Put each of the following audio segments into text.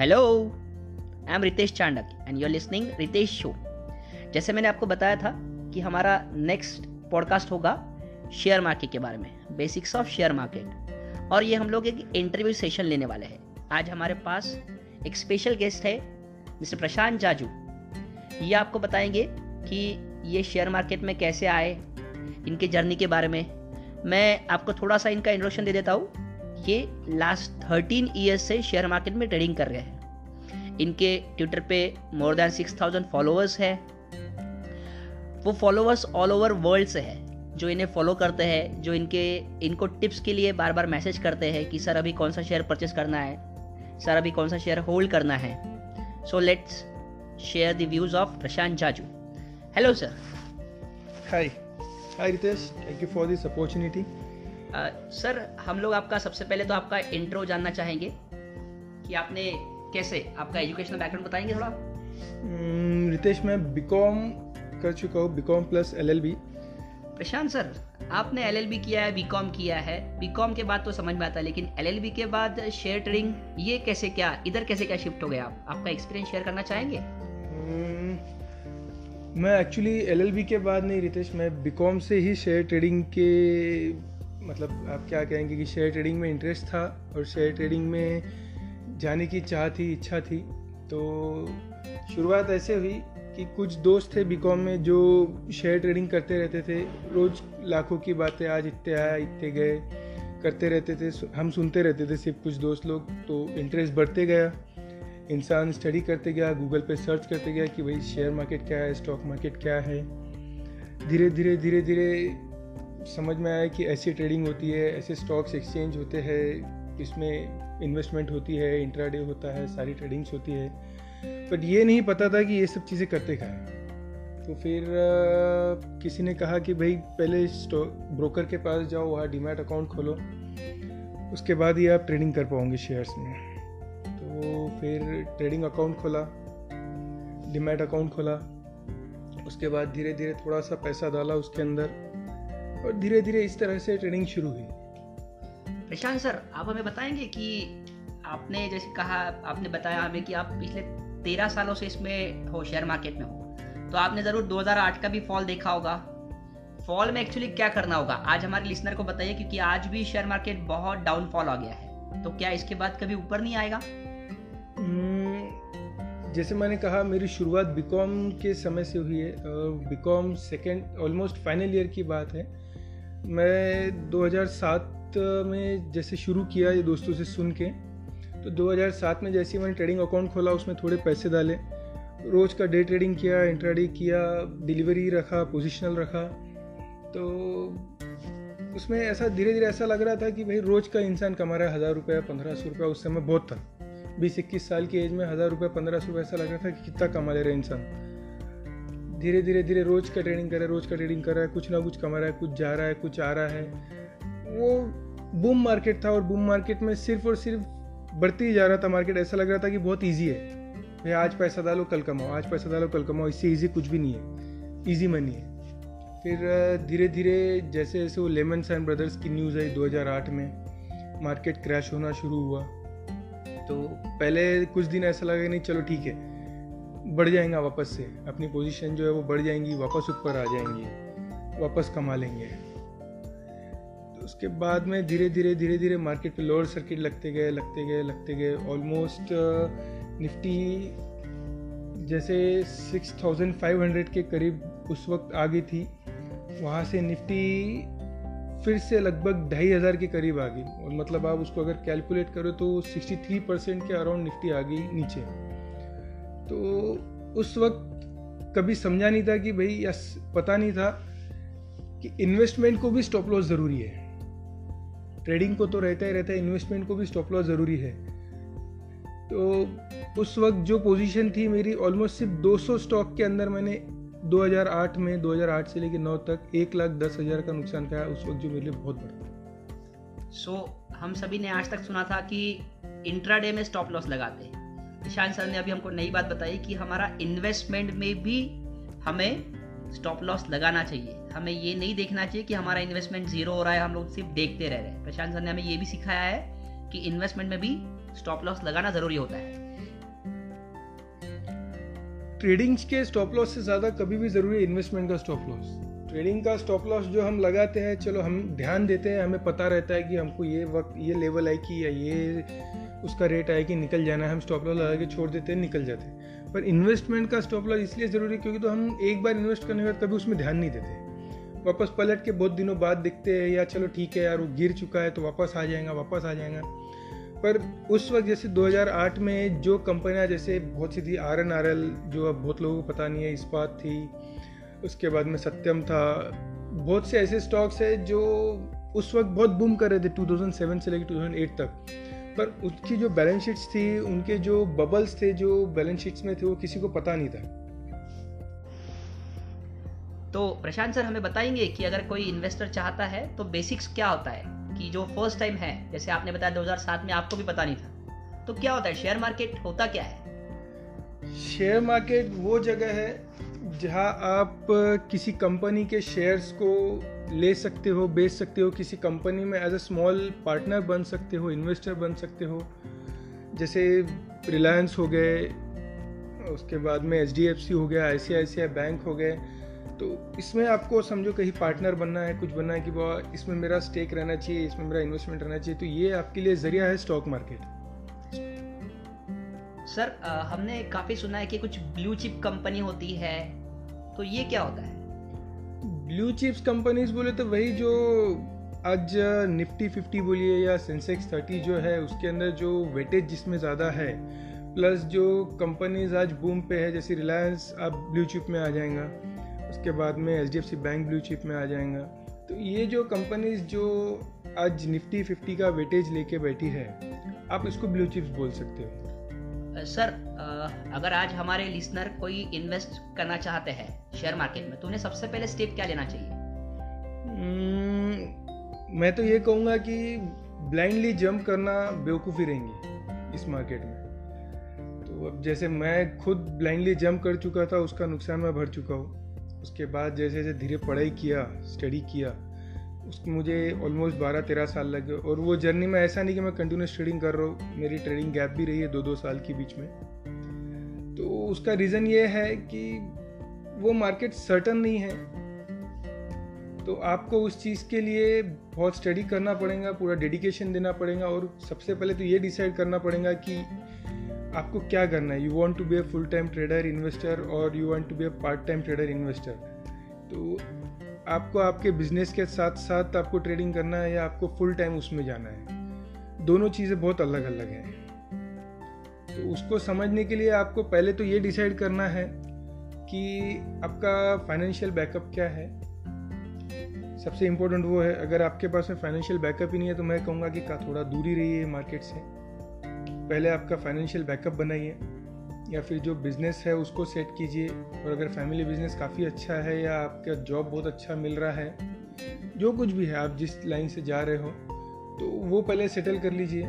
Hello I am Ritesh Chandak and you are listening Ritesh show जैसे मैंने आपको बताया था कि हमारा नेक्स्ट पॉडकास्ट होगा शेयर मार्केट के बारे में बेसिक्स ऑफ़ शेयर मार्केट और ये हम लोग एक इंटरव्यू सेशन लेने वाले हैं। आज हमारे पास एक स्पेशल गेस्ट है मिस्टर प्रशांत जाजू ये आपको बताएँगे कि ये शेयर मार्केट में कैसे आए, इनके जर्नी के बारे में। मैं आपको थोड़ा सा इनका इंट्रोडक्शन दे देता हूँ। ये लास्ट थर्टीन ईयर्स से शेयर मार्केट में ट्रेडिंग कर रहे हैं। इनके ट्विटर पे more than six thousand followers है। वो फॉलोअर्स ऑल ओवर वर्ल्ड से है जो इन्हें फॉलो करते हैं जो इनके इनको टिप्स के लिए बार बार मैसेज करते हैं कि सर अभी कौन सा शेयर परचेस करना है? सर अभी कौन सा शेयर होल्ड करना है? So let's share the views of Prashant Jaju hello sir hi hi Ritesh thank you for this opportunity sir हम लोग आपका सबसे पहले तो आपका इंट्रो जानना चाहेंगे कि आपने कैसे? आपका एजुकेशनल बैकग्राउंड बताएँगे थोड़ा? हम्म, रितेश मैं बीकॉम कर चुका हूँ BCom plus LLB Prashant sir आपने एलएलबी किया है बीकॉम किया है। बीकॉम के बाद तो समझ में आता है लेकिन एलएलबी के बाद शेयर ट्रेडिंग ये कैसे क्या इधर कैसे क्या शिफ्ट हो गया? आप आपका एक्सपीरियंस शेयर करना चाहेंगे? हम्म, मैं एक्चुअली एलएलबी के बाद नहीं रितेश मैं बीकॉम से ही शेयर ट्रेडिंग के मतलब आप क्या कहेंगे कि शेयर ट्रेडिंग में इंटरेस्ट था और शेयर ट्रेडिंग में जाने की चाह थी, इच्छा थी। तो शुरुआत ऐसे हुई कि कुछ दोस्त थे बीकॉम में जो शेयर ट्रेडिंग करते रहते थे। रोज़ लाखों की बातें, आज इतने आया इतने गए, करते रहते थे हम सुनते रहते थे सिर्फ़ कुछ दोस्त लोग। तो इंटरेस्ट बढ़ते गया। इंसान स्टडी करते गया गूगल पे सर्च करते गया कि भाई शेयर मार्केट क्या है स्टॉक मार्केट क्या है। धीरे धीरे धीरे धीरे समझ में आया कि ऐसी ट्रेडिंग होती है, ऐसे स्टॉक्स एक्सचेंज होते हैं इसमें इन्वेस्टमेंट होती है इंट्राडे होता है, सारी ट्रेडिंग्स होती है। बट ये नहीं पता था कि ये सब चीज़ें करते क्या हैं। तो फिर किसी ने कहा कि भाई, पहले ब्रोकर के पास जाओ, वहाँ डीमैट अकाउंट खोलो। उसके बाद ही आप ट्रेडिंग कर पाओगे शेयर्स में। तो फिर ट्रेडिंग अकाउंट खोला डीमैट अकाउंट खोला। उसके बाद धीरे धीरे थोड़ा सा पैसा डाला उसके अंदर। और धीरे धीरे इस तरह से ट्रेडिंग शुरू हुई। प्रशांत सर आप हमें बताएँगे कि आपने जैसे कहा आपने बताया हमें कि आप पिछले तेरह सालों से इसमें हो शेयर मार्केट में हो। तो आपने ज़रूर 2008 का भी फॉल देखा होगा। फॉल में एक्चुअली क्या करना होगा? आज हमारे लिसनर को बताइए क्योंकि आज भी शेयर मार्केट बहुत डाउनफॉल आ गया है। तो क्या इसके बाद कभी ऊपर नहीं आएगा? हम्म, जैसे मैंने कहा मेरी शुरुआत बीकॉम के समय से हुई है। BCom second almost final year की बात है। मैं 2007 में जैसे शुरू किया ये दोस्तों से सुन के तो 2007 में जैसे मैंने ट्रेडिंग अकाउंट खोला, उसमें थोड़े पैसे डाले। रोज़ का डे ट्रेडिंग किया इंट्राडे किया डिलीवरी रखा पोजिशनल रखा। तो उसमें ऐसा धीरे धीरे ऐसा लग रहा था कि भाई रोज़ का इंसान कमा रहा है हज़ार रुपया, पंद्रह सौ रुपया, उस समय बहुत था। बीस, इक्कीस साल की एज में हज़ार रुपया, पंद्रह सौ रुपया ऐसा लग रहा था कि कितना कमा ले रहा है इंसान। धीरे धीरे धीरे रोज़ का ट्रेडिंग कर रहा है, रोज़ का ट्रेडिंग कर रहा है, कुछ ना कुछ कमा रहा है, कुछ जा रहा है, कुछ आ रहा है। वो बूम मार्केट था और बूम मार्केट में सिर्फ़ और सिर्फ़ बढ़ती ही जा रहा था मार्केट ऐसा लग रहा था कि बहुत ईजी है। भाई, आज पैसा डालो, कल कमाओ। आज पैसा डालो, कल कमाओ। इससे ईजी कुछ भी नहीं है। ईजी मनी है। फिर धीरे धीरे जैसे जैसे वो लेमन सैन ब्रदर्स की न्यूज़ आई 2008 में मार्केट क्रैश होना शुरू हुआ। तो पहले कुछ दिन ऐसा लगा नहीं, चलो ठीक है। बढ़ जाएँगे वापस से। अपनी पोजीशन जो है वो बढ़ जाएँगी, वापस ऊपर आ जाएँगी। वापस कमा लेंगे। तो उसके बाद में धीरे धीरे धीरे धीरे मार्केट पे लोअर सर्किट लगते गए लगते गए लगते गए। ऑलमोस्ट निफ्टी जैसे 6500 के करीब उस वक्त आ गई थी। वहाँ से निफ्टी फिर से लगभग ढाई हज़ार के करीब आ गई और मतलब आप उसको अगर कैलकुलेट करो तो 63 परसेंट के अराउंड निफ्टी आ गई नीचे। तो उस वक्त कभी समझा नहीं था कि भाई, या पता नहीं था कि इन्वेस्टमेंट को भी स्टॉप लॉस ज़रूरी है। ट्रेडिंग को तो रहता ही रहता है इन्वेस्टमेंट को भी स्टॉप लॉस ज़रूरी है। तो उस वक्त जो पोजीशन थी मेरी ऑलमोस्ट सिर्फ़ 200 स्टॉक के अंदर मैंने 2008 में 2008 से लेकर 9 तक एक लाख दस हज़ार का नुकसान खाया उस वक्त जो मेरे लिए बहुत बड़ा। सो so, हम सभी ने आज तक सुना था कि इंट्राडे में स्टॉप लॉस लगाते हैं। ईशान सर ने अभी हमको नई बात बताई कि हमारा इन्वेस्टमेंट में भी हमें स्टॉप लॉस लगाना चाहिए। हमें ये नहीं देखना चाहिए कि हमारा इन्वेस्टमेंट ज़ीरो हो रहा है, हम लोग सिर्फ़ देखते रह रहे हैं। प्रशांत सर ने हमें ये भी सिखाया है कि इन्वेस्टमेंट में भी स्टॉप लॉस लगाना ज़रूरी होता है। ट्रेडिंग के स्टॉप लॉस से ज़्यादा कभी भी ज़रूरी है इन्वेस्टमेंट का स्टॉप लॉस ट्रेडिंग का स्टॉप लॉस जो हम लगाते हैं, चलो हम ध्यान देते हैं, हमें पता रहता है कि हमको ये वक्त, ये लेवल है कि या ये उसका रेट आए कि निकल जाना है, हम स्टॉप लॉस लगा के छोड़ देते हैं, निकल जाते हैं। पर इन्वेस्टमेंट का स्टॉप लॉस इसलिए ज़रूरी है क्योंकि तो हम एक बार इन्वेस्ट करने के बाद कभी उसमें ध्यान नहीं देते। वापस पलट के बहुत दिनों बाद दिखते हैं, या चलो ठीक है यार, वो गिर चुका है तो वापस आ जाएगा, वापस आ जाएगा। पर उस वक्त जैसे 2008 में जो कंपनियाँ जैसे बहुत सी थी आर एन आर एल जो अब बहुत लोगों को पता नहीं है इस्पात थी, उसके बाद में सत्यम था, बहुत से ऐसे स्टॉक्स है जो उस वक्त बहुत बूम कर रहे थे 2007 से लेकर 2008 तक। पर उसकी जो बैलेंस शीट्स थी उनके जो बबल्स थे जो बैलेंस शीट्स में थे वो किसी को पता नहीं था। तो प्रशांत सर हमें बताएँगे कि अगर कोई इन्वेस्टर चाहता है तो बेसिक्स क्या होता है? कि जो फ़र्स्ट टाइम है जैसे आपने बताया 2007 में आपको भी पता नहीं था तो क्या होता है? शेयर मार्केट होता क्या है? शेयर मार्केट वो जगह है जहाँ आप किसी कंपनी के शेयर्स को ले सकते हो, बेच सकते हो, किसी कंपनी में एज अ स्मॉल पार्टनर बन सकते हो इन्वेस्टर बन सकते हो, जैसे रिलायंस हो गए, उसके बाद में एच हो गया आई सी बैंक हो गए तो इसमें आपको समझो कहीं पार्टनर बनना है, कुछ बनना है कि वह, इसमें मेरा स्टेक रहना चाहिए, इसमें मेरा इन्वेस्टमेंट रहना चाहिए तो ये आपके लिए ज़रिया है स्टॉक मार्केट सर हमने काफ़ी सुना है कि कुछ ब्लू चिप कंपनी होती है तो ये क्या होता है? ब्लू चिप्स कंपनीज़ बोले तो वही जो आज निफ्टी फिफ्टी बोलिए या सेंसेक्स थर्टी जो है, उसके अंदर जो वेटेज जिसमें ज़्यादा है प्लस जो कंपनीज़ आज बूम पे है, जैसे रिलायंस अब ब्लू चिप में आ जाएगा। उसके बाद में एच बैंक ब्लू चिप में आ जाएगा। तो ये जो कंपनीज़ जो आज निफ्टी फिफ्टी का वेटेज लेके बैठी है, आप इसको ब्लू चिप्स बोल सकते हो। सर अगर आज हमारे लिसनर कोई इन्वेस्ट करना चाहते हैं शेयर मार्केट में तो उन्हें सबसे पहले स्टेप क्या लेना चाहिए? hmm, मैं तो ये कहूँगा कि ब्लाइंडली जंप करना बेवकूफ़ी रहेंगी इस मार्केट में। तो अब जैसे मैं खुद ब्लाइंडली जंप कर चुका था उसका नुकसान मैं भर चुका हूँ। उसके बाद जैसे जैसे धीरे पढ़ाई किया स्टडी किया मुझे ऑलमोस्ट बारह, तेरह साल लगे और वो जर्नी में ऐसा नहीं कि मैं कंटिन्यूस ट्रेडिंग कर रहा हूँ। मेरी ट्रेडिंग गैप भी रही है दो दो साल के बीच में। तो उसका रीज़न ये है कि वो मार्केट सर्टन नहीं है। तो आपको उस चीज़ के लिए बहुत स्टडी करना पड़ेगा, पूरा डेडिकेशन देना पड़ेगा और सबसे पहले तो ये डिसाइड करना पड़ेगा कि आपको क्या करना है। You want to be a full time trader investor और you want to be a part time trader investor तो आपको आपके बिज़नेस के साथ साथ आपको ट्रेडिंग करना है या आपको फुल टाइम उसमें जाना है, दोनों चीज़ें बहुत अलग अलग हैं। तो उसको समझने के लिए आपको पहले तो ये डिसाइड करना है कि आपका फाइनेंशियल बैकअप क्या है। सबसे इम्पोर्टेंट वो है, अगर आपके पास में फाइनेंशियल बैकअप ही नहीं है तो मैं कहूँगा कि का थोड़ा दूरी रही है मार्केट से। पहले आपका फाइनेंशियल बैकअप बनाइए। या फिर जो बिज़नेस है उसको सेट कीजिए। और अगर फैमिली बिज़नेस काफ़ी अच्छा है या आपका जॉब बहुत अच्छा मिल रहा है, जो कुछ भी है, आप जिस लाइन से जा रहे हो तो वो पहले सेटल कर लीजिए।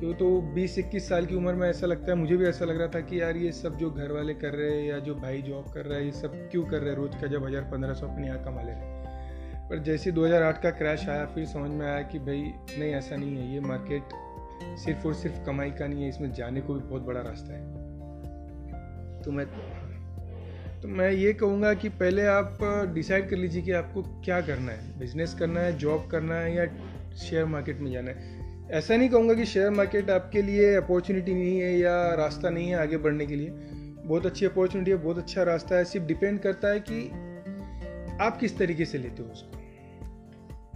क्यों तो 20-21 साल की उम्र में ऐसा लगता है, मुझे भी ऐसा लग रहा था कि यार ये सब जो घर वाले कर रहे हैं या जो भाई जॉब कर रहा है, ये सब क्यों कर रहे हैं? रोज़ का जब हज़ार पंद्रह सौ अपने यहाँ कमा ले रहे पर जैसे 2008 का क्रैश आया, फिर समझ में आया कि भाई, नहीं, ऐसा नहीं है। ये मार्केट सिर्फ़ और सिर्फ़ कमाई का नहीं है, इसमें जाने को भी बहुत बड़ा रास्ता है। तो मैं तो मैं ये कहूँगा कि पहले आप डिसाइड कर लीजिए कि आपको क्या करना है। बिज़नेस करना है जॉब करना है या शेयर मार्केट में जाना है। ऐसा नहीं कहूँगा कि शेयर मार्केट आपके लिए अपॉर्चुनिटी नहीं है या रास्ता नहीं है आगे बढ़ने के लिए। बहुत अच्छी अपॉर्चुनिटी है, बहुत अच्छा रास्ता है। सिर्फ़ डिपेंड करता है कि आप किस तरीके से लेते हो उसको।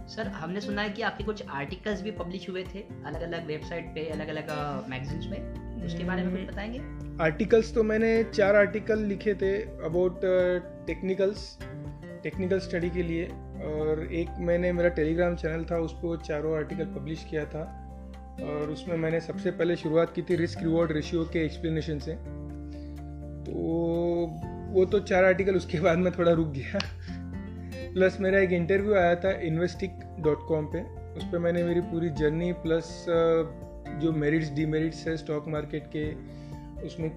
सर हमने सुना है कि आपके कुछ आर्टिकल्स भी पब्लिश हुए थे अलग अलग वेबसाइट पे अलग अलग मैगजीन्स में। उसके बारे में कुछ बताएँगे? आर्टिकल्स तो मैंने चार आर्टिकल लिखे थे अबाउट टेक्निकल्स टेक्निकल स्टडी के लिए। और एक मैंने मेरा टेलीग्राम चैनल था उस पर चारों आर्टिकल पब्लिश किया था। और उसमें मैंने सबसे पहले शुरुआत की थी रिस्क रिवॉर्ड रेशियो के एक्सप्लेनेशन से। तो वो तो चार आर्टिकल उसके बाद में थोड़ा रुक गया। प्लस मेरा एक इंटरव्यू आया था इन्वेस्टिक डॉट कॉम पर उस पर मैंने मेरी पूरी जर्नी प्लस जो मेरिट्स डीमेरिट्स है स्टॉक मार्केट के उसमें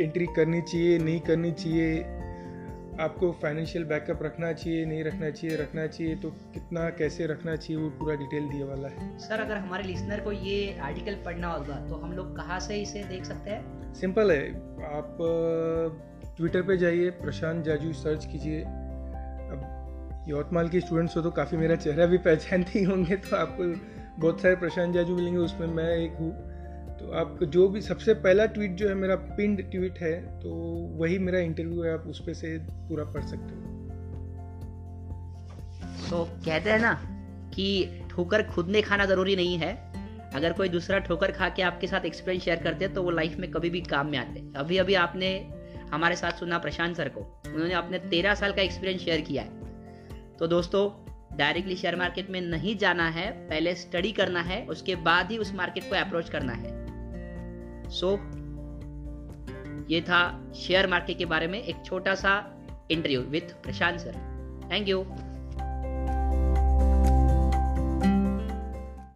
एंट्री करनी चाहिए नहीं करनी चाहिए आपको फाइनेंशियल बैकअप रखना चाहिए नहीं रखना चाहिए रखना चाहिए तो कितना कैसे रखना चाहिए वो पूरा डिटेल दिया वाला है। सर अगर हमारे लिसनर को ये आर्टिकल पढ़ना होगा तो हम लोग कहाँ से इसे देख सकते हैं? सिंपल है। आप ट्विटर पे जाइए प्रशांत जाजू सर्च कीजिए। यवतमाल के स्टूडेंट्स हो तो काफ़ी मेरा चेहरा भी पहचानते ही होंगे तो आपको बहुत सारे प्रशांत जाजू मिलेंगे उसमें मैं एक हूँ। तो आप जो भी सबसे पहला ट्वीट जो है मेरा पिंड ट्वीट है तो वही मेरा इंटरव्यू है आप उस पर से पूरा पढ़ सकते हो। सो so, कहते हैं ना कि ठोकर खुद ने खाना ज़रूरी नहीं है। अगर कोई दूसरा ठोकर खा के आपके साथ एक्सपीरियंस शेयर करते हैं तो वो लाइफ में कभी भी काम में आते। अभी अभी आपने हमारे साथ सुना प्रशांत सर को। उन्होंने अपने तेरह साल का एक्सपीरियंस शेयर किया है। तो दोस्तों डायरेक्टली शेयर मार्केट में नहीं जाना है पहले स्टडी करना है उसके बाद ही उस मार्केट को अप्रोच करना है। सो so, ये था शेयर मार्केट के बारे में एक छोटा सा interview with Prashant sir thank you